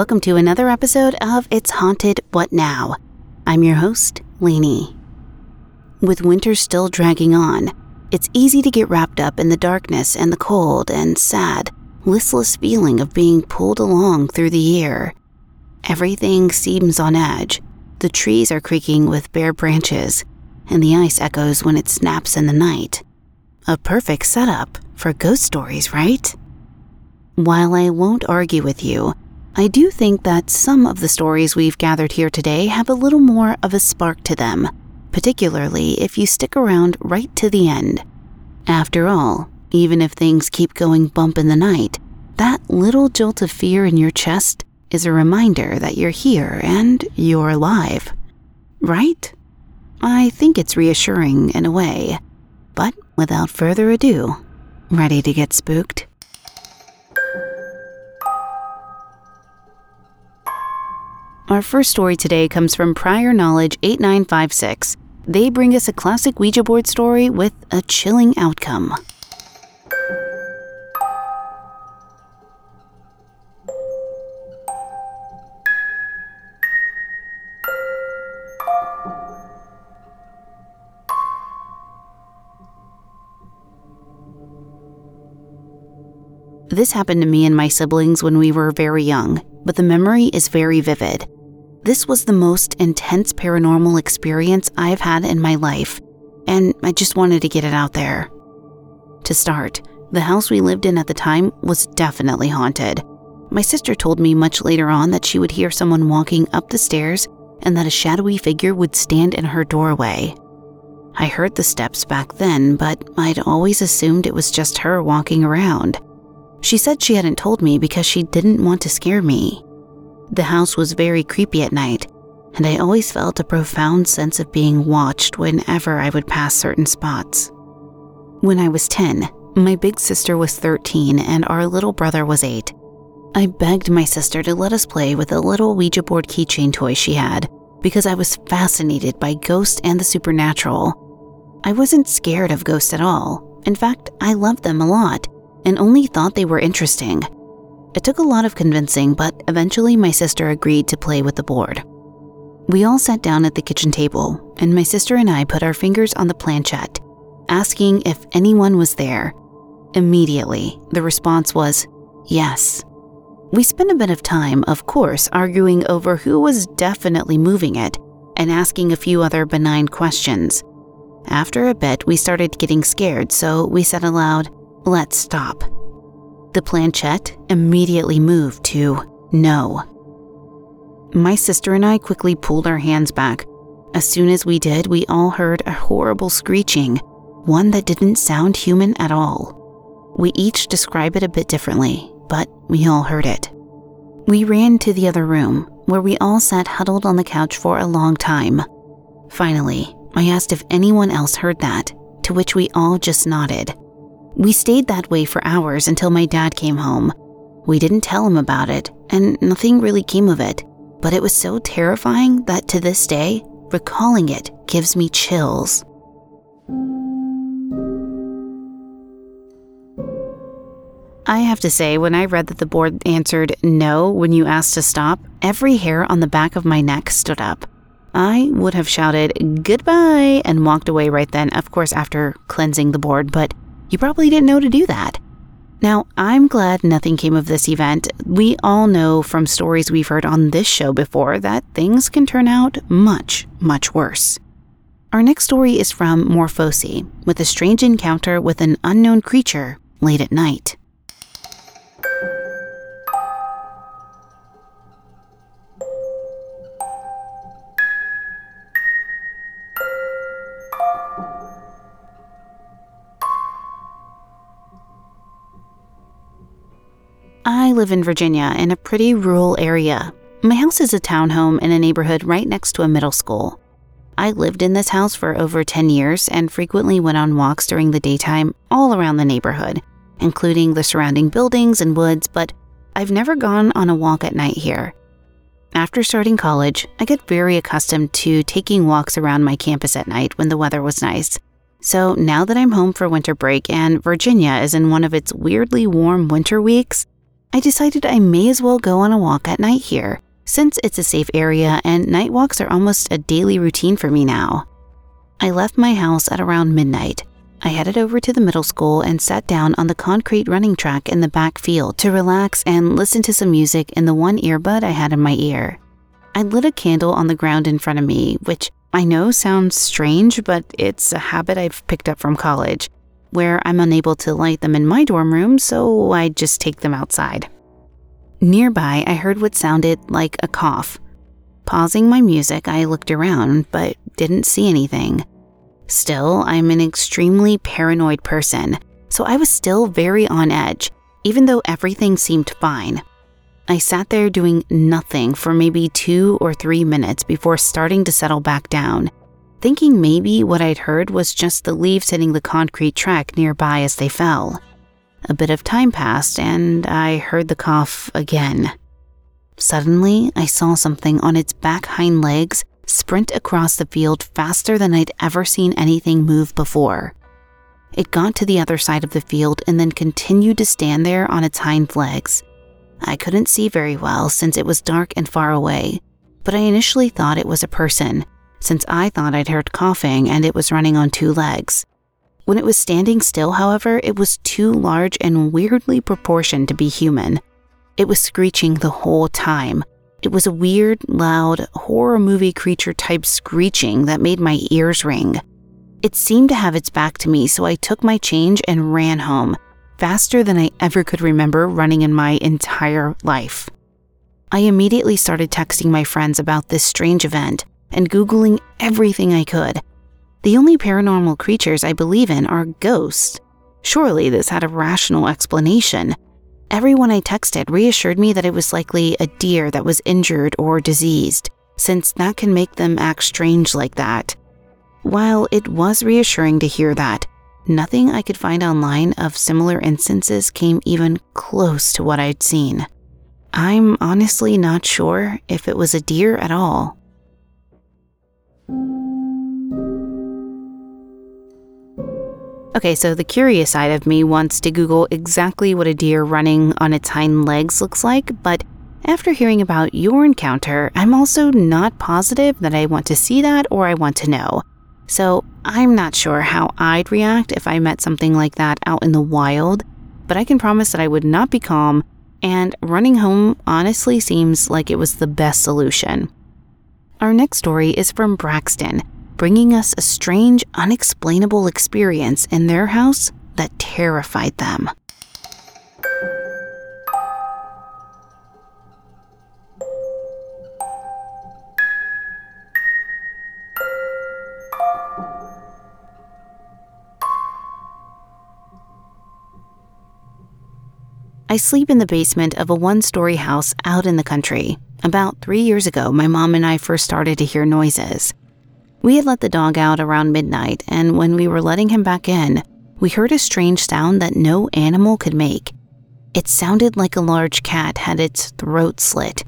Welcome to another episode of It's Haunted What Now? I'm your host, Lainey. With winter still dragging on, it's easy to get wrapped up in the darkness and the cold and sad, listless feeling of being pulled along through the year. Everything seems on edge. The trees are creaking with bare branches, and the ice echoes when it snaps in the night. A perfect setup for ghost stories, right? While I won't argue with you, I do think that some of the stories we've gathered here today have a little more of a spark to them, particularly if you stick around right to the end. After all, even if things keep going bump in the night, that little jolt of fear in your chest is a reminder that you're here and you're alive. Right? I think it's reassuring in a way. But without further ado, ready to get spooked? Our first story today comes from Prior Knowledge 8956. They bring us a classic Ouija board story with a chilling outcome. This happened to me and my siblings when we were very young, but the memory is very vivid. This was the most intense paranormal experience I've had in my life, and I just wanted to get it out there. To start, the house we lived in at the time was definitely haunted. My sister told me much later on that she would hear someone walking up the stairs and that a shadowy figure would stand in her doorway. I heard the steps back then, but I'd always assumed it was just her walking around. She said she hadn't told me because she didn't want to scare me. The house was very creepy at night, and I always felt a profound sense of being watched whenever I would pass certain spots. When I was 10, my big sister was 13 and our little brother was 8. I begged my sister to let us play with a little Ouija board keychain toy she had because I was fascinated by ghosts and the supernatural. I wasn't scared of ghosts at all. In fact, I loved them a lot and only thought they were interesting. It took a lot of convincing, but eventually my sister agreed to play with the board. We all sat down at the kitchen table, and my sister and I put our fingers on the planchette, asking if anyone was there. Immediately, the response was yes. We spent a bit of time, of course, arguing over who was definitely moving it and asking a few other benign questions. After a bit, we started getting scared, so we said aloud, Let's stop. The planchette immediately moved to no. My sister and I quickly pulled our hands back. As soon as we did, we all heard a horrible screeching, one that didn't sound human at all. We each describe it a bit differently, but we all heard it. We ran to the other room, where we all sat huddled on the couch for a long time. Finally, I asked if anyone else heard that, to which we all just nodded. We stayed that way for hours until my dad came home. We didn't tell him about it, and nothing really came of it, but it was so terrifying that to this day, recalling it gives me chills. I have to say, when I read that the board answered no when you asked to stop, every hair on the back of my neck stood up. I would have shouted goodbye and walked away right then, of course, after cleansing the board, but you probably didn't know to do that. Now, I'm glad nothing came of this event. We all know from stories we've heard on this show before that things can turn out much, much worse. Our next story is from Morphosi, with a strange encounter with an unknown creature late at night. I live in Virginia in a pretty rural area. My house is a townhome in a neighborhood right next to a middle school. I lived in this house for over 10 years and frequently went on walks during the daytime all around the neighborhood, including the surrounding buildings and woods, but I've never gone on a walk at night here. After starting college, I got very accustomed to taking walks around my campus at night when the weather was nice. So now that I'm home for winter break and Virginia is in one of its weirdly warm winter weeks, I decided I may as well go on a walk at night here, since it's a safe area and night walks are almost a daily routine for me now. I left my house at around midnight. I headed over to the middle school and sat down on the concrete running track in the back field to relax and listen to some music in the one earbud I had in my ear. I lit a candle on the ground in front of me, which I know sounds strange, but it's a habit I've picked up from college, where I'm unable to light them in my dorm room, so I just take them outside. Nearby, I heard what sounded like a cough. Pausing my music, I looked around, but didn't see anything. Still, I'm an extremely paranoid person, so I was still very on edge, even though everything seemed fine. I sat there doing nothing for maybe two or three minutes before starting to settle back down, thinking maybe what I'd heard was just the leaves hitting the concrete track nearby as they fell. A bit of time passed and I heard the cough again. Suddenly, I saw something on its back hind legs sprint across the field faster than I'd ever seen anything move before. It got to the other side of the field and then continued to stand there on its hind legs. I couldn't see very well since it was dark and far away, but I initially thought it was a person, since I thought I'd heard coughing and it was running on two legs. When it was standing still, however, it was too large and weirdly proportioned to be human. It was screeching the whole time. It was a weird, loud, horror movie creature type screeching that made my ears ring. It seemed to have its back to me, so I took my change and ran home, faster than I ever could remember running in my entire life. I immediately started texting my friends about this strange event and Googling everything I could. The only paranormal creatures I believe in are ghosts. Surely this had a rational explanation. Everyone I texted reassured me that it was likely a deer that was injured or diseased, since that can make them act strange like that. While it was reassuring to hear that, Nothing I could find online of similar instances came even close to what I'd seen. I'm honestly not sure if it was a deer at all. Okay, so the curious side of me wants to Google exactly what a deer running on its hind legs looks like, but after hearing about your encounter, I'm also not positive that I want to see that or I want to know. So I'm not sure how I'd react if I met something like that out in the wild, but I can promise that I would not be calm, and running home honestly seems like it was the best solution. Our next story is from Braxton, bringing us a strange, unexplainable experience in their house that terrified them. I sleep in the basement of a one story house out in the country. About three years ago, my mom and I first started to hear noises. We had let the dog out around midnight, and when we were letting him back in, we heard a strange sound that no animal could make. It sounded like a large cat had its throat slit.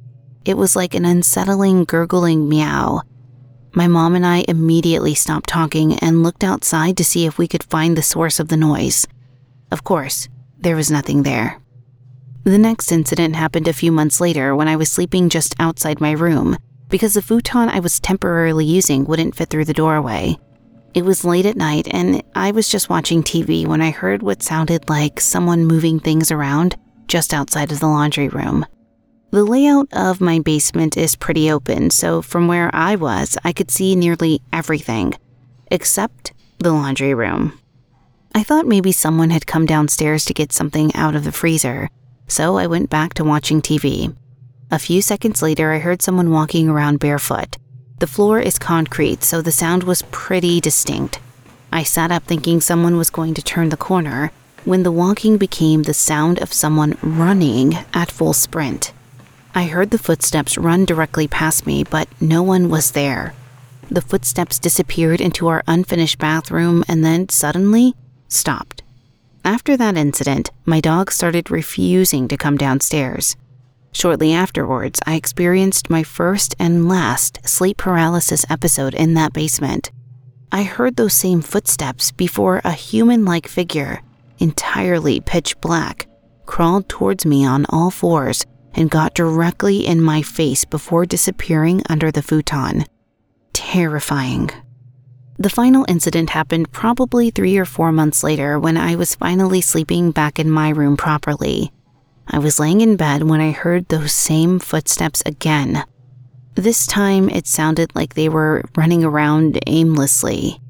It was like an unsettling, gurgling meow. My mom and I immediately stopped talking and looked outside to see if we could find the source of the noise. Of course, there was nothing there. The next incident happened a few months later when I was sleeping just outside my room because the futon I was temporarily using wouldn't fit through the doorway. It was late at night and I was just watching TV when I heard what sounded like someone moving things around just outside of the laundry room. The layout of my basement is pretty open, so from where I was, I could see nearly everything except the laundry room. I thought maybe someone had come downstairs to get something out of the freezer so I went back to watching TV. A few seconds later, I heard someone walking around barefoot. The floor is concrete, so the sound was pretty distinct. I sat up thinking someone was going to turn the corner when the walking became the sound of someone running at full sprint. I heard the footsteps run directly past me, but no one was there. The footsteps disappeared into our unfinished bathroom and then suddenly stopped. After that incident, my dog started refusing to come downstairs. Shortly afterwards, I experienced my first and last sleep paralysis episode in that basement. I heard those same footsteps before a human like figure, entirely pitch black, crawled towards me on all fours and got directly in my face before disappearing under the futon. Terrifying. The final incident happened probably three or four months later when I was finally sleeping back in my room properly. I was laying in bed when I heard those same footsteps again. This time it sounded like they were running around aimlessly.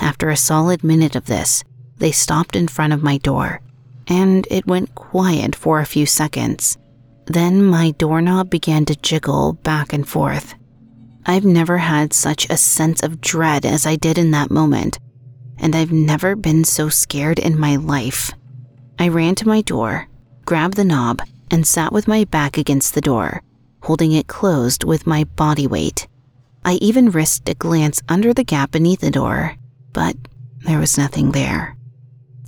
After a solid minute of this, they stopped in front of my door, and it went quiet for a few seconds. Then my doorknob began to jiggle back and forth. I've never had such a sense of dread as I did in that moment, and I've never been so scared in my life. I ran to my door, grabbed the knob, and sat with my back against the door, holding it closed with my body weight. I even risked a glance under the gap beneath the door, but there was nothing there.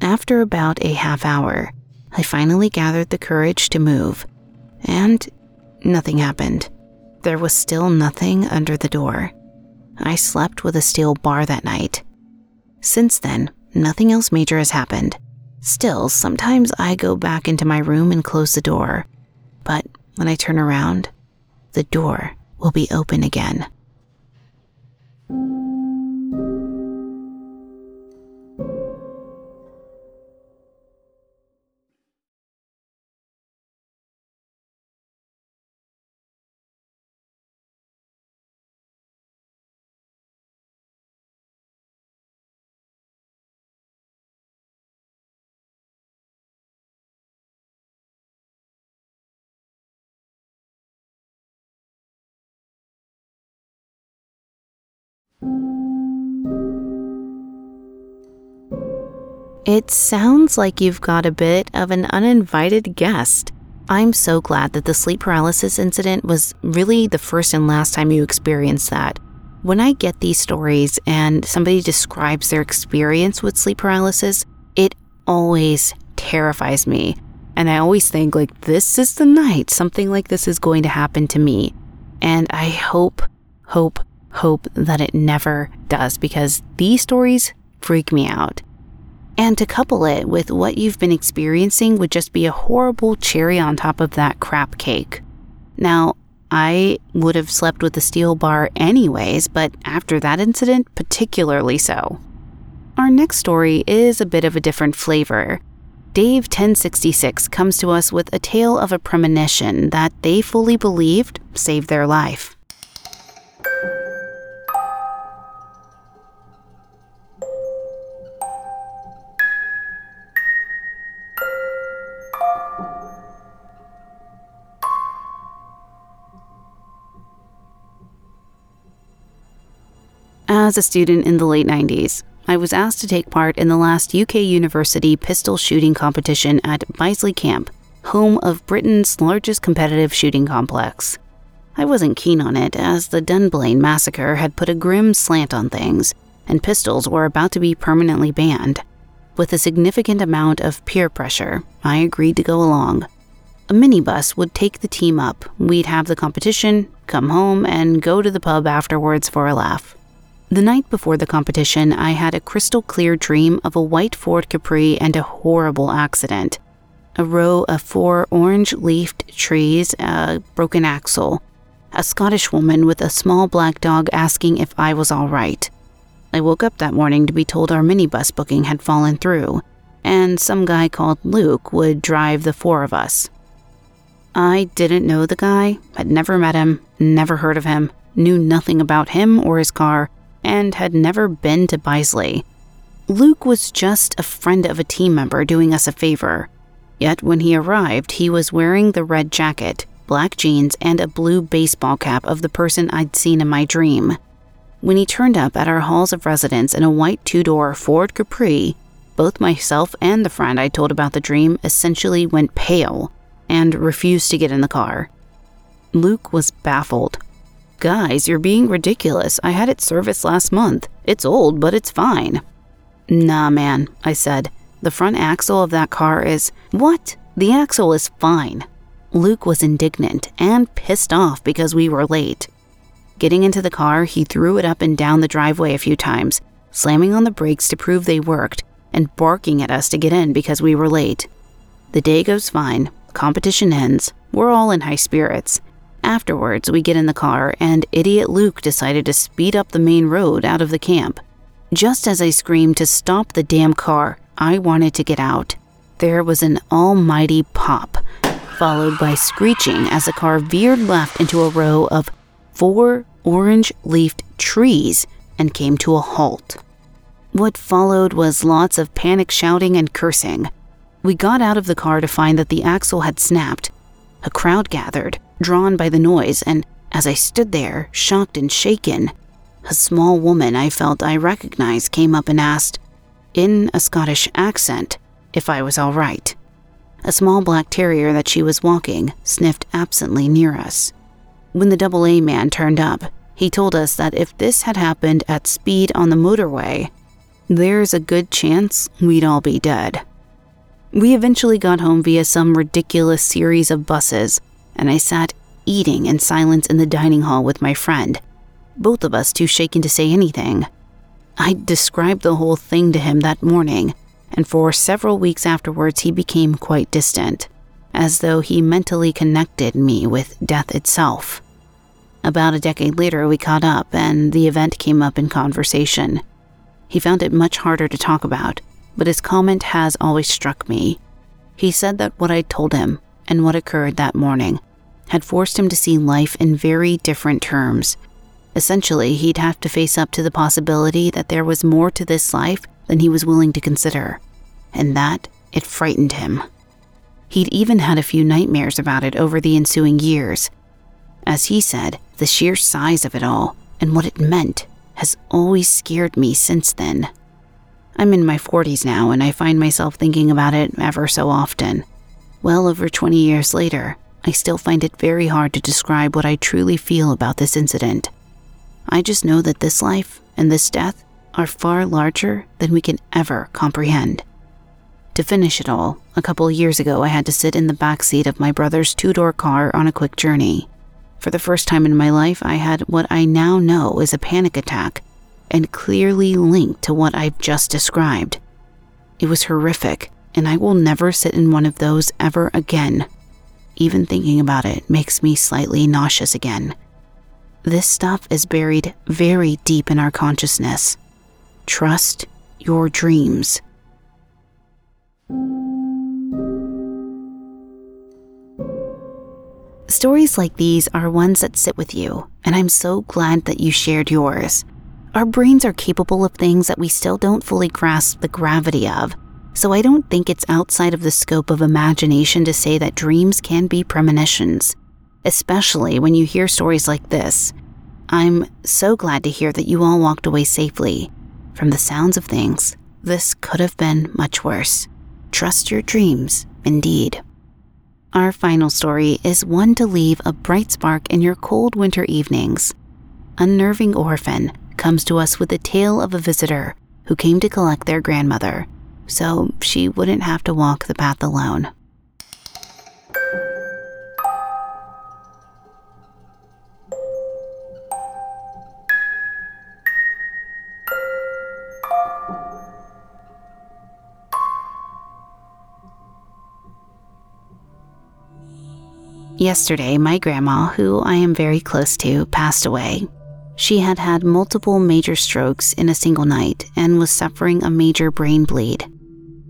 After about a half hour, I finally gathered the courage to move, and nothing happened. There was still nothing under the door. I slept with a steel bar that night. Since then, nothing else major has happened. Still, sometimes I go back into my room and close the door, but when I turn around, the door will be open again. It sounds like you've got a bit of an uninvited guest. I'm so glad that the sleep paralysis incident was really the first and last time you experienced that. When I get these stories and somebody describes their experience with sleep paralysis, it always terrifies me. And I always think, like, this is the night something like this is going to happen to me. And I hope, hope, hope that it never does because these stories freak me out. And to couple it with what you've been experiencing would just be a horrible cherry on top of that crap cake. Now, I would have slept with the steel bar anyways, but after that incident, particularly so. Our next story is a bit of a different flavor. Dave 1066 comes to us with a tale of a premonition that they fully believed saved their life. As a student in the late 90s, I was asked to take part in the last UK University pistol shooting competition at Bisley Camp, home of Britain's largest competitive shooting complex. I wasn't keen on it as the Dunblane massacre had put a grim slant on things, and pistols were about to be permanently banned. With a significant amount of peer pressure, I agreed to go along. A minibus would take the team up, we'd have the competition, come home, and go to the pub afterwards for a laugh. The night before the competition, I had a crystal clear dream of a white Ford Capri and a horrible accident. A row of four orange leafed trees, a broken axle, a Scottish woman with a small black dog asking if I was all right. I woke up that morning to be told our minibus booking had fallen through, and some guy called Luke would drive the four of us. I didn't know the guy, had never met him, never heard of him, knew nothing about him or his car, and had never been to Bisley. Luke was just a friend of a team member doing us a favor. Yet when he arrived, he was wearing the red jacket, black jeans, and a blue baseball cap of the person I'd seen in my dream. When he turned up at our halls of residence in a white two door Ford Capri, both myself and the friend I told about the dream essentially went pale and refused to get in the car. Luke was baffled. Guys, you're being ridiculous. I had it serviced last month. It's old, but it's fine. Nah, man, I said. The front axle of that car is. What? The axle is fine. Luke was indignant and pissed off because we were late. Getting into the car, he threw it up and down the driveway a few times, slamming on the brakes to prove they worked, and barking at us to get in because we were late. The day goes fine, competition ends, we're all in high spirits. Afterwards, we get in the car, and idiot Luke decided to speed up the main road out of the camp. Just as I screamed to stop the damn car, I wanted to get out. There was an almighty pop, followed by screeching as the car veered left into a row of four orange leafed trees and came to a halt. What followed was lots of panic shouting and cursing. We got out of the car to find that the axle had snapped. A crowd gathered, drawn by the noise, and as I stood there, shocked and shaken, a small woman I felt I recognized came up and asked, in a Scottish accent, if I was all right. A small black terrier that she was walking sniffed absently near us. When the double A man turned up, he told us that if this had happened at speed on the motorway, there's a good chance we'd all be dead. We eventually got home via some ridiculous series of buses, and I sat eating in silence in the dining hall with my friend, both of us too shaken to say anything. I described the whole thing to him that morning, and for several weeks afterwards he became quite distant, as though he mentally connected me with death itself. About a decade later, we caught up, and the event came up in conversation. He found it much harder to talk about, but his comment has always struck me. He said that what I told him and what occurred that morning had forced him to see life in very different terms Essentially, he'd have to face up to the possibility that there was more to this life than he was willing to consider, and that it frightened him. He'd even had a few nightmares about it over the ensuing years. As he said, the sheer size of it all and what it meant has always scared me since then. I'm in my 40s now, and I find myself thinking about it ever so often. Well over 20 years later, I still find it very hard to describe what I truly feel about this incident. I just know that this life and this death are far larger than we can ever comprehend. To finish it all, a couple years ago I had to sit in the back seat of my brother's two door car on a quick journey. For the first time in my life, I had what I now know is a panic attack, and clearly linked to what I've just described. It was horrific, and I will never sit in one of those ever again. Even thinking about it makes me slightly nauseous again. This stuff is buried very deep in our consciousness. Trust your dreams. Stories like these are ones that sit with you, and I'm so glad that you shared yours. Our brains are capable of things that we still don't fully grasp the gravity of, so I don't think it's outside of the scope of imagination to say that dreams can be premonitions especially when you hear stories like this. I'm so glad to hear that you all walked away safely. From the sounds of things, this could have been much worse. Trust your dreams, indeed. Our final story is one to leave a bright spark in your cold winter evenings. Unnerving Orphan comes to us with the tale of a visitor who came to collect their grandmother, so she wouldn't have to walk the path alone. Yesterday, my grandma, who I am very close to, passed away. She had had multiple major strokes in a single night and was suffering a major brain bleed.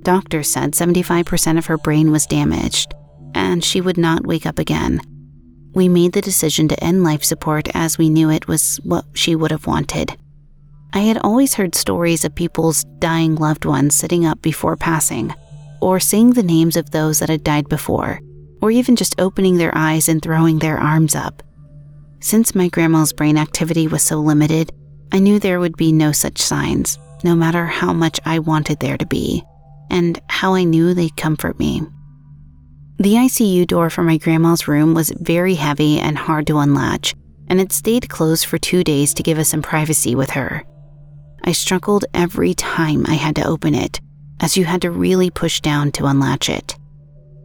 Doctors said 75% of her brain was damaged, and she would not wake up again. We made the decision to end life support as we knew it was what she would have wanted. I had always heard stories of people's dying loved ones sitting up before passing, or seeing the names of those that had died before or even just opening their eyes and throwing their arms up. Since my grandma's brain activity was so limited, I knew there would be no such signs, no matter how much I wanted there to be, and how I knew they'd comfort me. The ICU door for my grandma's room was very heavy and hard to unlatch, and it stayed closed for two days to give us some privacy with her. I struggled every time I had to open it, as you had to really push down to unlatch it.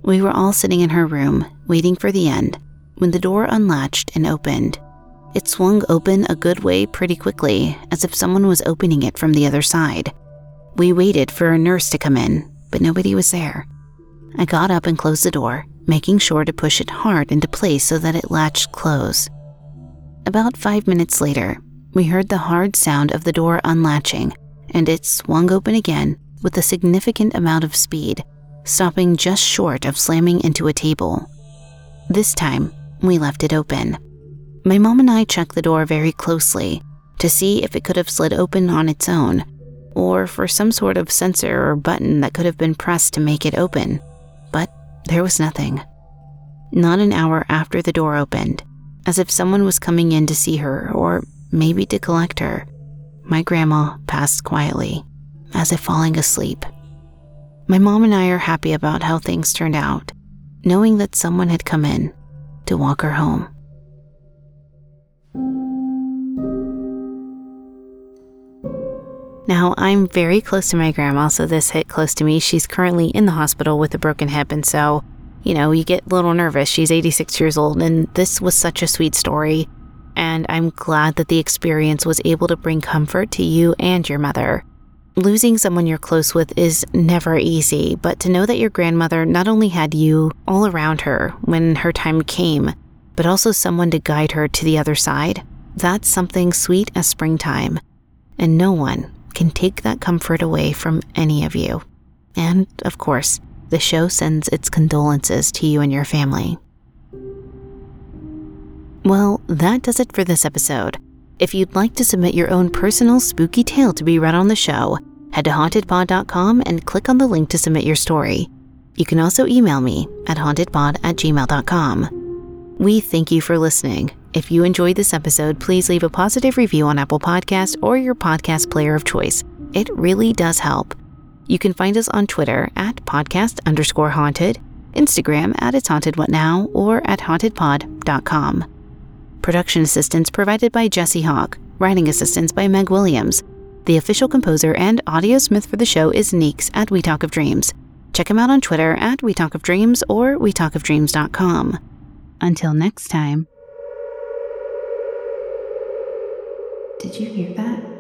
We were all sitting in her room, waiting for the end, when the door unlatched and opened. It swung open a good way pretty quickly, as if someone was opening it from the other side. We waited for a nurse to come in, but nobody was there. I got up and closed the door, making sure to push it hard into place so that it latched close. About five minutes later, we heard the hard sound of the door unlatching, and it swung open again with a significant amount of speed, stopping just short of slamming into a table. This time, we left it open. My mom and I checked the door very closely to see if it could have slid open on its own, or for some sort of sensor or button that could have been pressed to make it open, but there was nothing. Not an hour after the door opened, as if someone was coming in to see her or maybe to collect her, my grandma passed quietly, as if falling asleep. My mom and I are happy about how things turned out, knowing that someone had come in to walk her home. Now, I'm very close to my grandma, so this hit close to me. She's currently in the hospital with a broken hip, and so, you know, you get a little nervous. She's 86 years old, and this was such a sweet story. And I'm glad that the experience was able to bring comfort to you and your mother. Losing someone you're close with is never easy, but to know that your grandmother not only had you all around her when her time came, but also someone to guide her to the other side, that's something sweet as springtime. And no one can take that comfort away from any of you. And, of course, the show sends its condolences to you and your family. Well, that does it for this episode. If you'd like to submit your own personal spooky tale to be read on the show, head to hauntedpod.com and click on the link to submit your story. You can also email me at hauntedpod at gmail.com. We thank you for listening. If you enjoyed this episode, please leave a positive review on Apple Podcast or your podcast player of choice. It really does help. You can find us on Twitter at podcast underscore haunted, Instagram at it's haunted what now, or at hauntedpod.com. Production assistance provided by Jesse Hawk. Writing assistance by Meg Williams. The official composer and audio smith for the show is Neeks at We Talk of Dreams. Check him out on Twitter at We Talk of Dreams or WeTalkOfDreams.com. Until next time. Did you hear that?